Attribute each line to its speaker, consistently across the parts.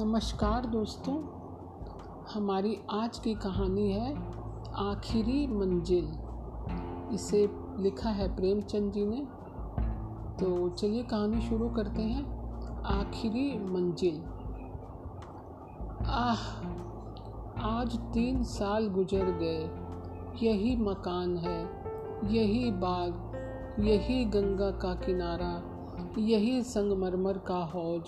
Speaker 1: नमस्कार दोस्तों, हमारी आज की कहानी है आखिरी मंजिल। इसे लिखा है प्रेमचंद जी ने। तो चलिए कहानी शुरू करते हैं। आखिरी मंजिल। आह, आज तीन साल गुजर गए। यही मकान है, यही बाग, यही गंगा का किनारा, यही संगमरमर का हौज।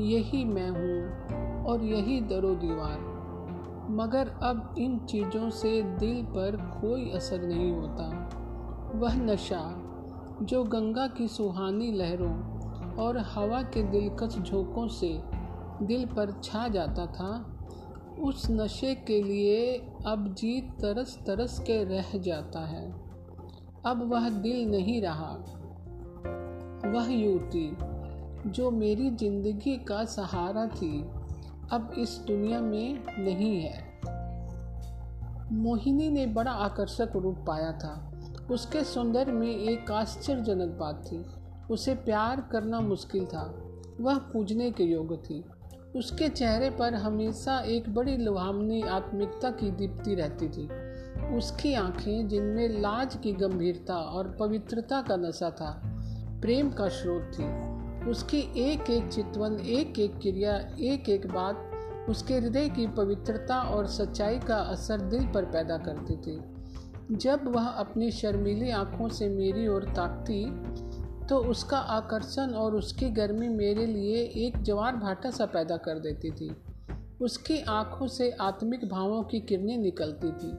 Speaker 1: यही मैं हूँ और यही दरो दीवार। मगर अब इन चीज़ों से दिल पर कोई असर नहीं होता। वह नशा, जो गंगा की सुहानी लहरों और हवा के दिलकश झोंकों से दिल पर छा जाता था, उस नशे के लिए अब जी तरस तरस के रह जाता है। अब वह दिल नहीं रहा। वह युवती जो मेरी ज़िंदगी का सहारा थी, अब इस दुनिया में नहीं है। मोहिनी ने बड़ा आकर्षक रूप पाया था। उसके सौंदर्य में एक आश्चर्यजनक बात थी। उसे प्यार करना मुश्किल था। वह पूजने के योग्य थी। उसके चेहरे पर हमेशा एक बड़ी लुभावनी आत्मिकता की दीप्ति रहती थी। उसकी आँखें, जिनमें लाज की गंभीरता और पवित्रता का नशा था, प्रेम का स्रोत थी। उसकी एक एक चितवन एक एक क्रिया एक एक बात उसके हृदय की पवित्रता और सच्चाई का असर दिल पर पैदा करती थी। जब वह अपनी शर्मीली आँखों से मेरी ओर ताकती तो उसका आकर्षण और उसकी गर्मी मेरे लिए एक जवार भाटा सा पैदा कर देती थी। उसकी आँखों से आत्मिक भावों की किरणें निकलती थी।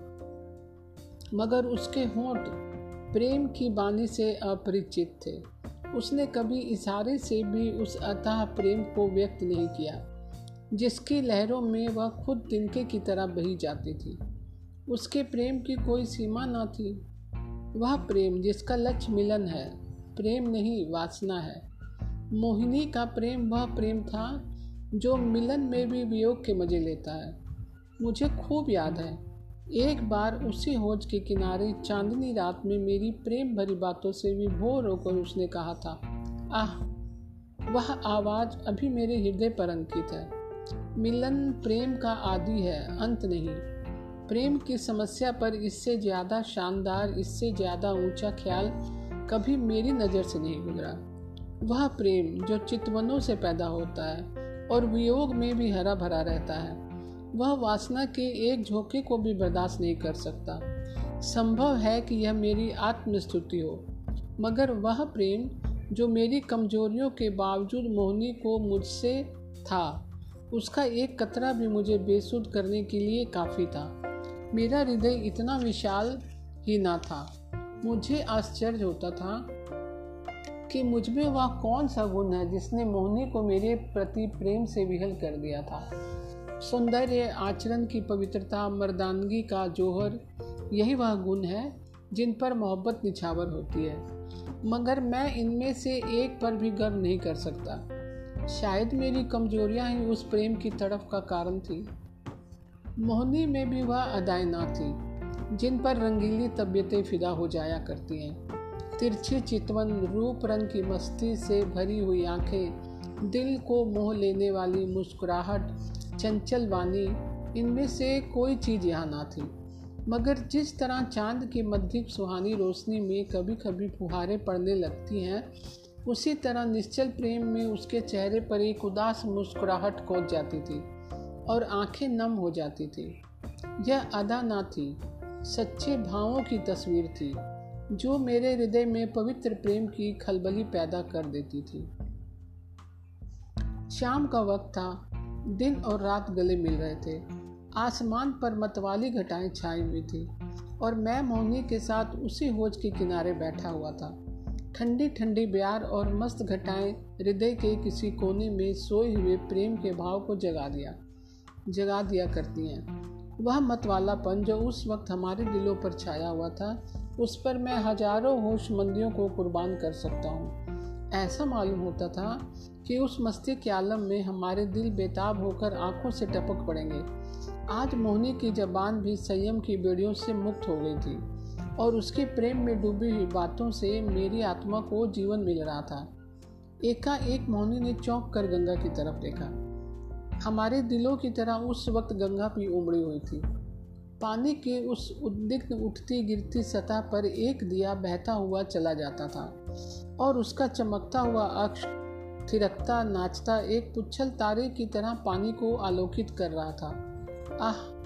Speaker 1: मगर उसके होंठ प्रेम की बानी से अपरिचित थे। उसने कभी इशारे से भी उस अतः प्रेम को व्यक्त नहीं किया, जिसकी लहरों में वह खुद तिनके की तरह बही जाती थी। उसके प्रेम की कोई सीमा न थी। वह प्रेम जिसका लक्ष्य मिलन है, प्रेम नहीं, वासना है। मोहिनी का प्रेम वह प्रेम था, जो मिलन में भी वियोग के मज़े लेता है। मुझे खूब याद है एक बार उसी होज के किनारे चांदनी रात में मेरी प्रेम भरी बातों से विभोर होकर उसने कहा था, आह, वह आवाज़ अभी मेरे हृदय पर अंकित है। मिलन प्रेम का आदि है, अंत नहीं। प्रेम की समस्या पर इससे ज़्यादा शानदार, इससे ज़्यादा ऊँचा ख्याल कभी मेरी नज़र से नहीं गुजरा। वह प्रेम जो चितवनों से पैदा होता है और वियोग में भी हरा भरा रहता है। वह वासना के एक झोंके को भी बर्दाश्त नहीं कर सकता। संभव है कि यह मेरी आत्मस्तुति हो, मगर वह प्रेम जो मेरी कमजोरियों के बावजूद मोहनी को मुझसे था, उसका एक कतरा भी मुझे बेसुध करने के लिए काफ़ी था। मेरा हृदय इतना विशाल ही ना था। मुझे आश्चर्य होता था कि मुझमें वह कौन सा गुण है जिसने मोहनी को मेरे प्रति प्रेम से विहल कर दिया था। सौंदर्य आचरण की पवित्रता, मर्दानगी का जोहर, यही वह गुण है जिन पर मोहब्बत निछावर होती है। मगर मैं इनमें से एक पर भी गर्व नहीं कर सकता। शायद मेरी कमजोरियाँ ही उस प्रेम की तड़फ का कारण थी। मोहनी में भी वह अदाएँ ना थी, जिन पर रंगीली तबीयतें फिदा हो जाया करती हैं। तिरछी चितवन, रूप रंग की मस्ती से भरी हुई आँखें, दिल को मोह लेने वाली मुस्कुराहट चंचल वाणी इनमें से कोई चीज़ यहाँ ना थी। मगर जिस तरह चाँद की मध्य सुहानी रोशनी में कभी कभी फुहारें पड़ने लगती हैं, उसी तरह निश्चल प्रेम में उसके चेहरे पर एक उदास मुस्कुराहट खोज जाती थी और आँखें नम हो जाती थी। यह अदा ना थी, सच्चे भावों की तस्वीर थी, जो मेरे हृदय में पवित्र प्रेम की खलबली पैदा कर देती थी। शाम का वक्त था दिन और रात गले मिल रहे थे। आसमान पर मतवाली घटाएँ छाई हुई थी और मैं मोहनी के साथ उसी होज के किनारे बैठा हुआ था। ठंडी ठंडी ब्यार और मस्त घटाएँ हृदय के किसी कोने में सोए हुए प्रेम के भाव को जगा दिया जगा दिया करती हैं। वह मतवालापन जो उस वक्त हमारे दिलों पर छाया हुआ था, उस पर मैं हज़ारों होश मंदियों को कुर्बान कर सकता हूँ। ऐसा मालूम होता था कि उस मस्ती के आलम में हमारे दिल बेताब होकर आँखों से टपक पड़ेंगे। आज मोहनी की जबान भी संयम की बेड़ियों से मुक्त हो गई थी और उसके प्रेम में डूबी हुई बातों से मेरी आत्मा को जीवन मिल रहा था। एकाएक मोहनी ने चौंक कर गंगा की तरफ़ देखा। हमारे दिलों की तरह उस वक्त गंगा भी उमड़ी हुई थी। पानी के उस उद्दिग्न उठती गिरती सतह पर एक दिया बहता हुआ चला जाता था और उसका चमकता हुआ अक्ष थिरकता, नाचता, एक पुच्छल तारे की तरह पानी को आलोकित कर रहा था। आह,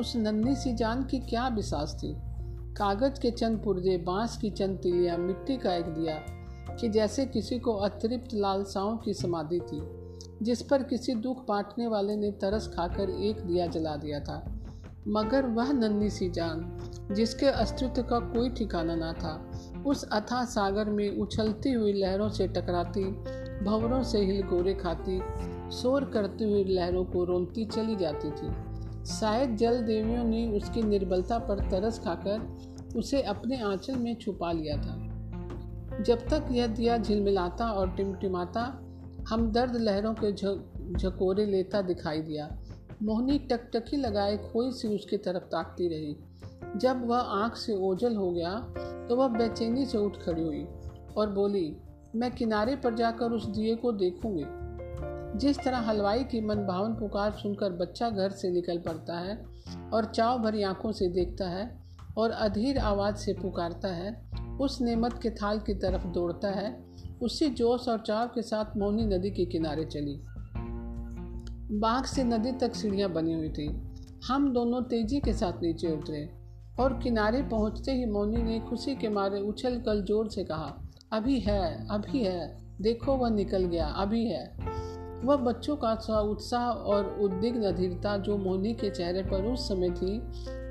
Speaker 1: उस नन्ही सी जान की क्या विश्वास थी। कागज़ के चंद पुर्जे, बाँस की चंद तिलियाँ, मिट्टी का एक दिया, कि जैसे किसी को अतिरिक्त लालसाओं की समाधि थी, जिस पर किसी दुख बांटने वाले ने तरस खाकर एक दिया जला दिया था। मगर वह नन्ही सी जान, जिसके अस्तित्व का कोई ठिकाना ना था, उस अथा सागर में उछलती हुई लहरों से टकराती भंवरों से हिलगोरे खाती शोर करती हुई लहरों को रोनती चली जाती थी। शायद जल देवियों ने उसकी निर्बलता पर तरस खाकर उसे अपने आंचल में छुपा लिया था। जब तक यह दिया झिलमिलाता और टिमटिमाता हम दर्द लहरों के झकोरे लेता दिखाई दिया, मोहनी टकटकी लगाए खोई सी उसकी तरफ़ ताकती रही। जब वह आँख से ओझल हो गया तो वह बेचैनी से उठ खड़ी हुई और बोली मैं किनारे पर जाकर उस दिए को देखूँगी। जिस तरह हलवाई की मनभावन पुकार सुनकर बच्चा घर से निकल पड़ता है और चाव भरी आँखों से देखता है और अधीर आवाज़ से पुकारता है, उस नेमत के थाल की तरफ़ दौड़ता है, उसी जोश और चाव के साथ मोहनी नदी के किनारे चली। बाग से नदी तक सीढ़ियाँ बनी हुई थी। हम दोनों तेज़ी के साथ नीचे उतरे और किनारे पहुँचते ही मोनी ने खुशी के मारे उछल कर ज़ोर से कहा अभी है अभी है। देखो वह निकल गया अभी है। वह बच्चों का सा उत्साह और उद्विग्न अधीरता जो मोनी के चेहरे पर उस समय थी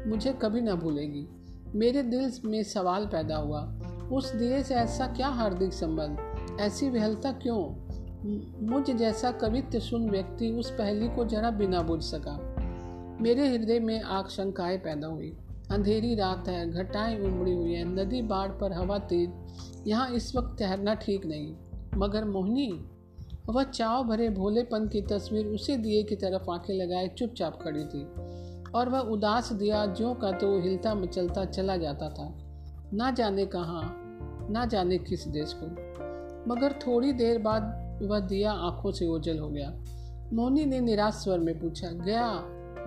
Speaker 1: मुझे कभी ना भूलेगी। मेरे दिल में सवाल पैदा हुआ उस दिए से ऐसा क्या हार्दिक संबंध? ऐसी विहलता क्यों? मुझ जैसा कवित्व सुन व्यक्ति उस पहली को जरा बिना बुझ सका। मेरे हृदय में आशंकाएँ पैदा हुई। अंधेरी रात है, घटाएँ उमड़ी हुई है, नदी बाढ़ पर हवा तेज, यहाँ इस वक्त ठहरना ठीक नहीं। मगर मोहनी, वह चाव भरे भोलेपन की तस्वीर उसे दिए की तरफ़ आँखें लगाए चुपचाप खड़ी थी और वह उदास दिया जो का तो हिलता मचलता चला जाता था। ना जाने कहाँ, ना जाने किस देश को। मगर थोड़ी देर बाद वह दिया आँखों से ओझल हो गया। मोहनी ने निराश स्वर में पूछा, गया,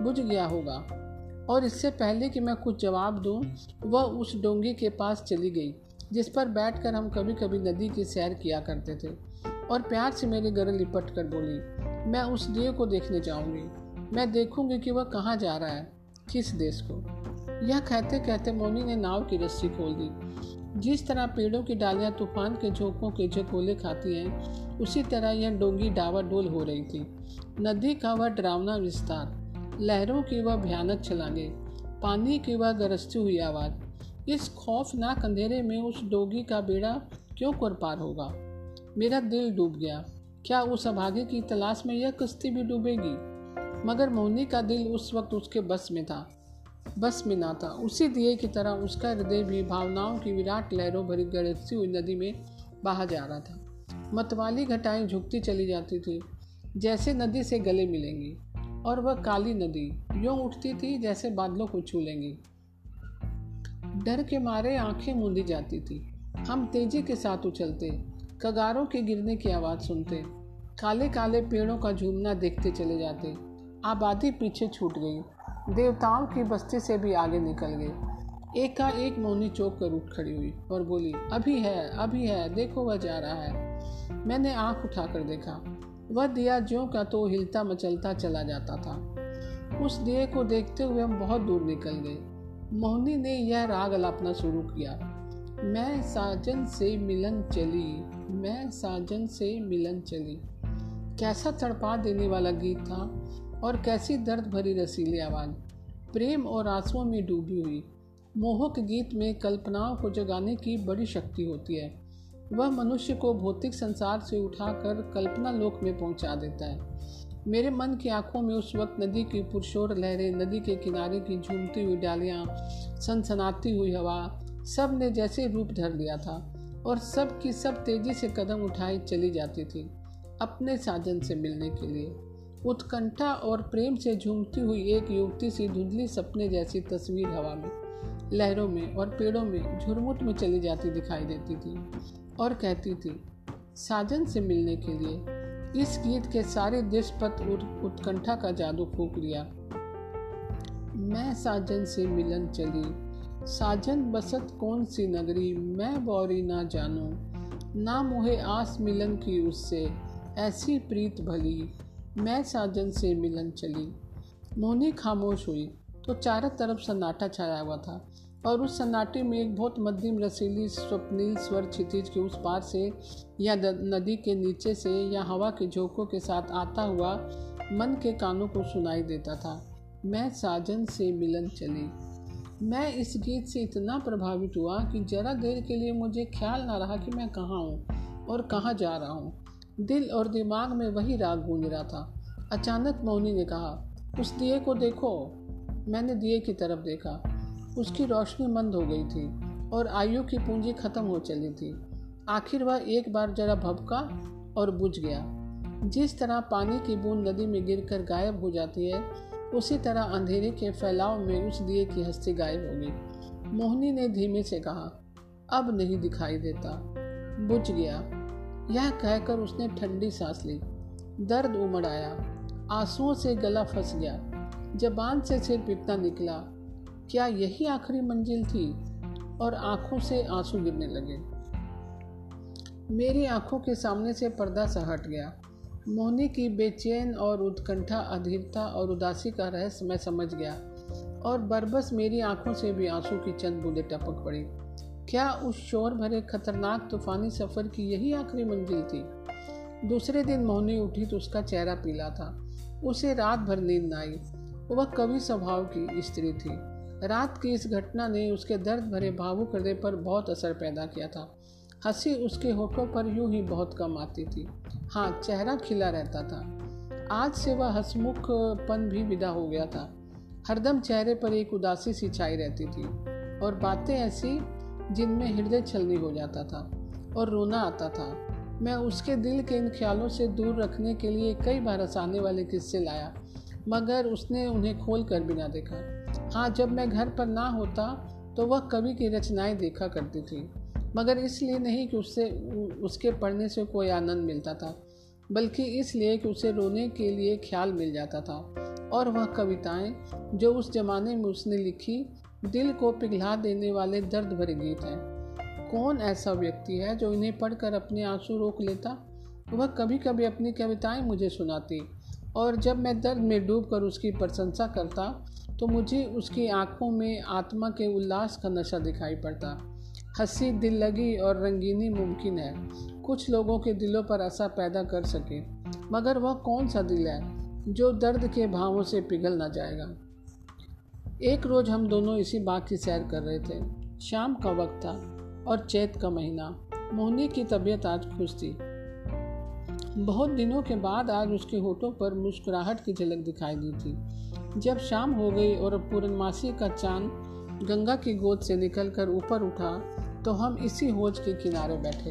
Speaker 1: बुझ गया होगा। और इससे पहले कि मैं कुछ जवाब दूँ, वह उस डोंगी के पास चली गई जिस पर बैठकर हम कभी कभी नदी की सैर किया करते थे। और प्यार से मेरे घर लिपट कर बोली मैं उस दिए को देखने जाऊँगी। मैं देखूँगी कि वह कहाँ जा रहा है किस देश को? यह कहते कहते मोनी ने नाव की रस्सी खोल दी। जिस तरह पेड़ों की डालियाँ तूफ़ान के झोंकों के झकोले खाती हैं उसी तरह यह डोंगी डावाडोल हो रही थी। नदी का वह डरावना विस्तार लहरों की वह भयानक छलांगे पानी की वह गरजती हुई आवाज़, इस खौफनाक अंधेरे में उस डोगी का बेड़ा क्यों कर पार होगा? मेरा दिल डूब गया। क्या उस अभागे की तलाश में यह कश्ती भी डूबेगी? मगर मोहनी का दिल उस वक्त उसके बस में था। बस में ना था। उसी दिए की तरह उसका हृदय भी भावनाओं की विराट लहरों भरी गरजती हुई नदी में बहा जा रहा था। मतवाली घटाएँ झुकती चली जाती थी। जैसे नदी से गले मिलेंगी। और वह काली नदी यूँ उठती थी जैसे बादलों को छू लेंगी डर के मारे आँखें मूंदी जाती थी। हम तेज़ी के साथ उछलते, कगारों के गिरने की आवाज़ सुनते, काले काले पेड़ों का झूमना देखते चले जाते। आबादी पीछे छूट गई। देवताओं की बस्ती से भी आगे निकल गए। एक का एक मोनी चौक कर उठ खड़ी हुई और बोली, अभी है अभी है, देखो वह जा रहा है। मैंने आँख उठाकर देखा। वह दिया ज्यों का तो हिलता मचलता चला जाता था। उस दिए को देखते हुए हम बहुत दूर निकल गए। मोहनी ने यह राग अलापना शुरू किया। मैं साजन से मिलन चली, मैं साजन से मिलन चली। कैसा तड़पा देने वाला गीत था और कैसी दर्द भरी रसीली आवाज़। प्रेम और आंसुओं में डूबी हुई। मोहक गीत में कल्पनाओं को जगाने की बड़ी शक्ति होती है। वह मनुष्य को भौतिक संसार से उठाकर कल्पना लोक में पहुँचा देता है। मेरे मन की आँखों में उस वक्त नदी की पुरशोर लहरें, नदी के किनारे की झूमती हुई डालियाँ, सनसनाती हुई हवा, सबने जैसे रूप धर लिया था और सब की सब तेज़ी से कदम उठाई चली जाती थी अपने साजन से मिलने के लिए। उत्कंठा और प्रेम से झूमती हुई एक युवती सी धुंधली सपने जैसी तस्वीर हवा में, लहरों में और पेड़ों में झुरमुट में चली जाती दिखाई देती थी। और कहती थी, साजन से मिलने के लिए इस गीत के सारे देश उत्कंठा का जादू फूक लिया मैं साजन से मिलन चली। साजन बसत कौन सी नगरी, मैं बौरी ना जानू। ना मुहे आस मिलन की उससे, ऐसी प्रीत भली। मैं साजन से मिलन चली। मोनी खामोश हुई तो चारों तरफ़ सन्नाटा छाया हुआ था। और उस सन्नाटे में एक बहुत मध्यम रसीली स्वप्निल स्वर क्षितिज के उस पार से या नदी के नीचे से या हवा के झोंकों के साथ आता हुआ मन के कानों को सुनाई देता था। मैं साजन से मिलन चली। मैं इस गीत से इतना प्रभावित हुआ कि जरा देर के लिए मुझे ख्याल ना रहा कि मैं कहाँ हूँ और कहाँ जा रहा हूँ। दिल और दिमाग में वही राग गूंज रहा था। अचानक मौनी ने कहा, उस दिए को देखो। मैंने दिए की तरफ़ देखा। उसकी रोशनी मंद हो गई थी और आयु की पूंजी खत्म हो चली थी। आखिर वह एक बार जरा भबका और बुझ गया। जिस तरह पानी की बूंद नदी में गिरकर गायब हो जाती है, उसी तरह अंधेरे के फैलाव में उस दिए की हस्ती गायब हो गई। मोहनी ने धीमे से कहा, अब नहीं दिखाई देता। बुझ गया। यह कहकर उसने ठंडी सांस ली। दर्द उमड़ आया। आंसुओं से गला फंस गया। जबान से सिर पिटना निकला। क्या यही आखिरी मंजिल थी और आँखों से आँसू गिरने लगे। मेरी आँखों के सामने से पर्दा सा हट गया। मोहनी की बेचैन और उत्कंठा, अधीरता और उदासी का रहस्य मैं समझ गया और बरबस मेरी आँखों से भी आँसू की चंद बूंदें टपक पड़ी। क्या उस शोर भरे खतरनाक तूफानी सफ़र की यही आखिरी मंजिल थी? दूसरे दिन मोहनी उठी तो उसका चेहरा पीला था। उसे रात भर नींद आई। वह कवि स्वभाव की स्त्री थी। रात की इस घटना ने उसके दर्द भरे भावुक हृदय पर बहुत असर पैदा किया था। हँसी उसके होठों पर यूँ ही बहुत कम आती थी। हाँ चेहरा खिला रहता था। आज से वह हसमुखपन भी विदा हो गया था। हरदम चेहरे पर एक उदासी सी छाई रहती थी और बातें ऐसी जिनमें हृदय छलनी हो जाता था और रोना आता था। मैं उसके दिल के इन ख्यालों से दूर रखने के लिए कई बार हंसाने वाले किस्से लाया, मगर उसने उन्हें खोल कर भी ना देखा। हाँ जब मैं घर पर ना होता तो वह कवि की रचनाएँ देखा करती थी। मगर इसलिए नहीं कि उससे, उसके पढ़ने से कोई आनंद मिलता था, बल्कि इसलिए कि उसे रोने के लिए ख्याल मिल जाता था। और वह कविताएँ, जो उस जमाने में उसने लिखी, दिल को पिघला देने वाले दर्द भरे गीत हैं। कौन ऐसा व्यक्ति है जो इन्हें पढ़कर अपने आँसू रोक लेता? वह कभी कभी अपनी कविताएँ मुझे सुनाती, और जब मैं दर्द में डूब कर उसकी प्रशंसा करता तो मुझे उसकी आँखों में आत्मा के उल्लास का नशा दिखाई पड़ता। हँसी दिल लगी और रंगीनी मुमकिन है। कुछ लोगों के दिलों पर असर पैदा कर सके। मगर वह कौन सा दिल है जो दर्द के भावों से पिघल ना जाएगा? एक रोज़ हम दोनों इसी बाग की सैर कर रहे थे। शाम का वक्त था और चैत का महीना। मोहनी की तबीयत आज खुश थी। बहुत दिनों के बाद आज उसके होठों पर मुस्कुराहट की झलक दिखाई दी थी। जब शाम हो गई और पूर्णमासी का चाँद गंगा की गोद से निकलकर ऊपर उठा तो हम इसी होज के किनारे बैठे।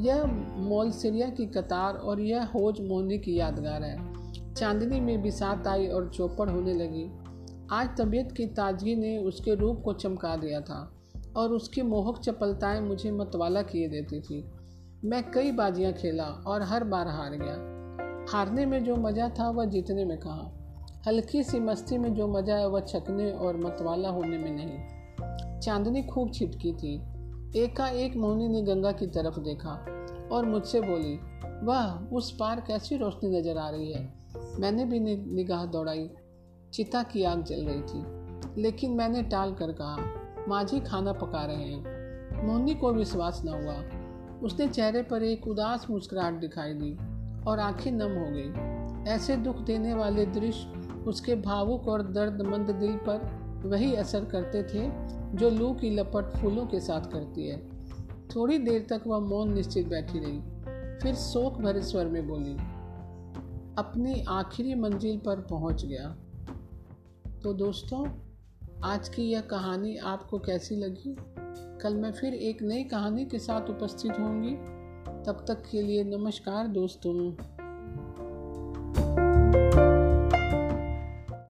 Speaker 1: यह मोलसिरिया की कतार और यह होज मोहनी की यादगार है। चांदनी में बिसात आई और चौपड़ होने लगी। आज तबीयत की ताजगी ने उसके रूप को चमका दिया था और उसकी मोहक चपलताएँ मुझे मतवाला किए देती थी। मैं कई बाजियाँ खेला और हर बार हार गया। हारने में जो मज़ा था वह जीतने में कहा। हल्की सी मस्ती में जो मज़ा है वह छकने और मतवाला होने में नहीं। चांदनी खूब छिटकी थी। एकाएक मोहनी ने गंगा की तरफ़ देखा और मुझसे बोली, वाह, उस पार कैसी रोशनी नज़र आ रही है? मैंने भी निगाह दौड़ाई। चिता की आग जल रही थी, लेकिन मैंने टाल कर कहा, माझी खाना पका रहे हैं। मोहनी को विश्वास न हुआ। उसने चेहरे पर एक उदास मुस्कुराहट दिखाई दी और आँखें नम हो गई। ऐसे दुख देने वाले दृश्य उसके भावुक और दर्दमंद दिल पर वही असर करते थे, जो लू की लपट फूलों के साथ करती है। थोड़ी देर तक वह मौन निश्चित बैठी रही, फिर शोक भरे स्वर में बोली, अपनी आखिरी मंजिल पर पहुँच गया। तो दोस्तों, आज की यह कहानी आपको कैसी लगी? कल मैं फिर एक नई कहानी के साथ उपस्थित होंगी। तब तक के लिए नमस्कार दोस्तों।